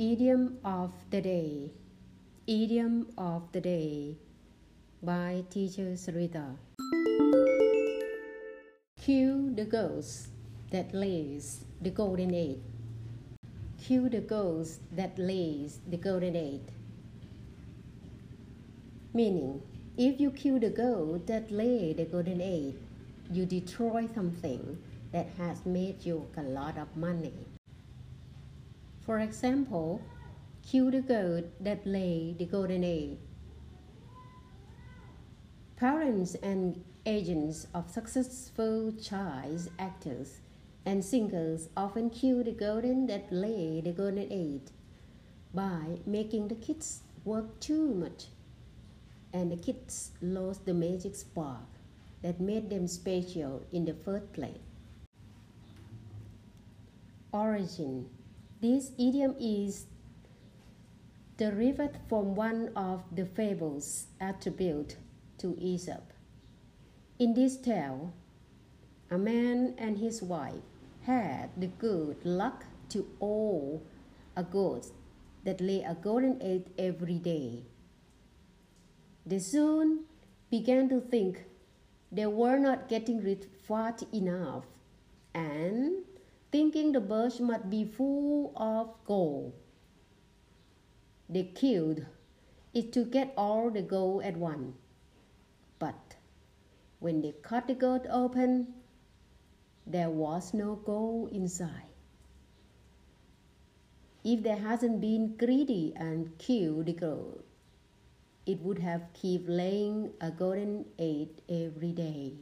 Idiom of the day. Idiom of the day by teacher Sarita. Kill the ghost that lays the golden egg. Kill the ghost that lays the golden egg. Meaning, if you kill the ghost that lay the golden egg, you destroy something that has made you a lot of money. For example, kill the goat that lay the golden egg. Parents and agents of successful child actors and singers often kill the golden that lay the golden egg by making the kids work too much and the kids lost the magic spark that made them special in the first place. Origin this idiom is derived from one of the fables attributed to Aesop. In this tale, a man and his wife had the good luck to own a goat that lay a golden egg every day. They soon began to think they were not getting rich fast enough and thinking the birch must be full of gold. They killed it to get all the gold at once. But when they cut the gold open, there was no gold inside. If they hadn't been greedy and killed the gold, it would have kept laying a golden egg every day.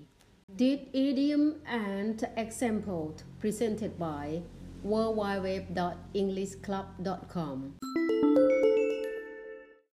Did idiom and example presented by worldwideweb.englishclub.com.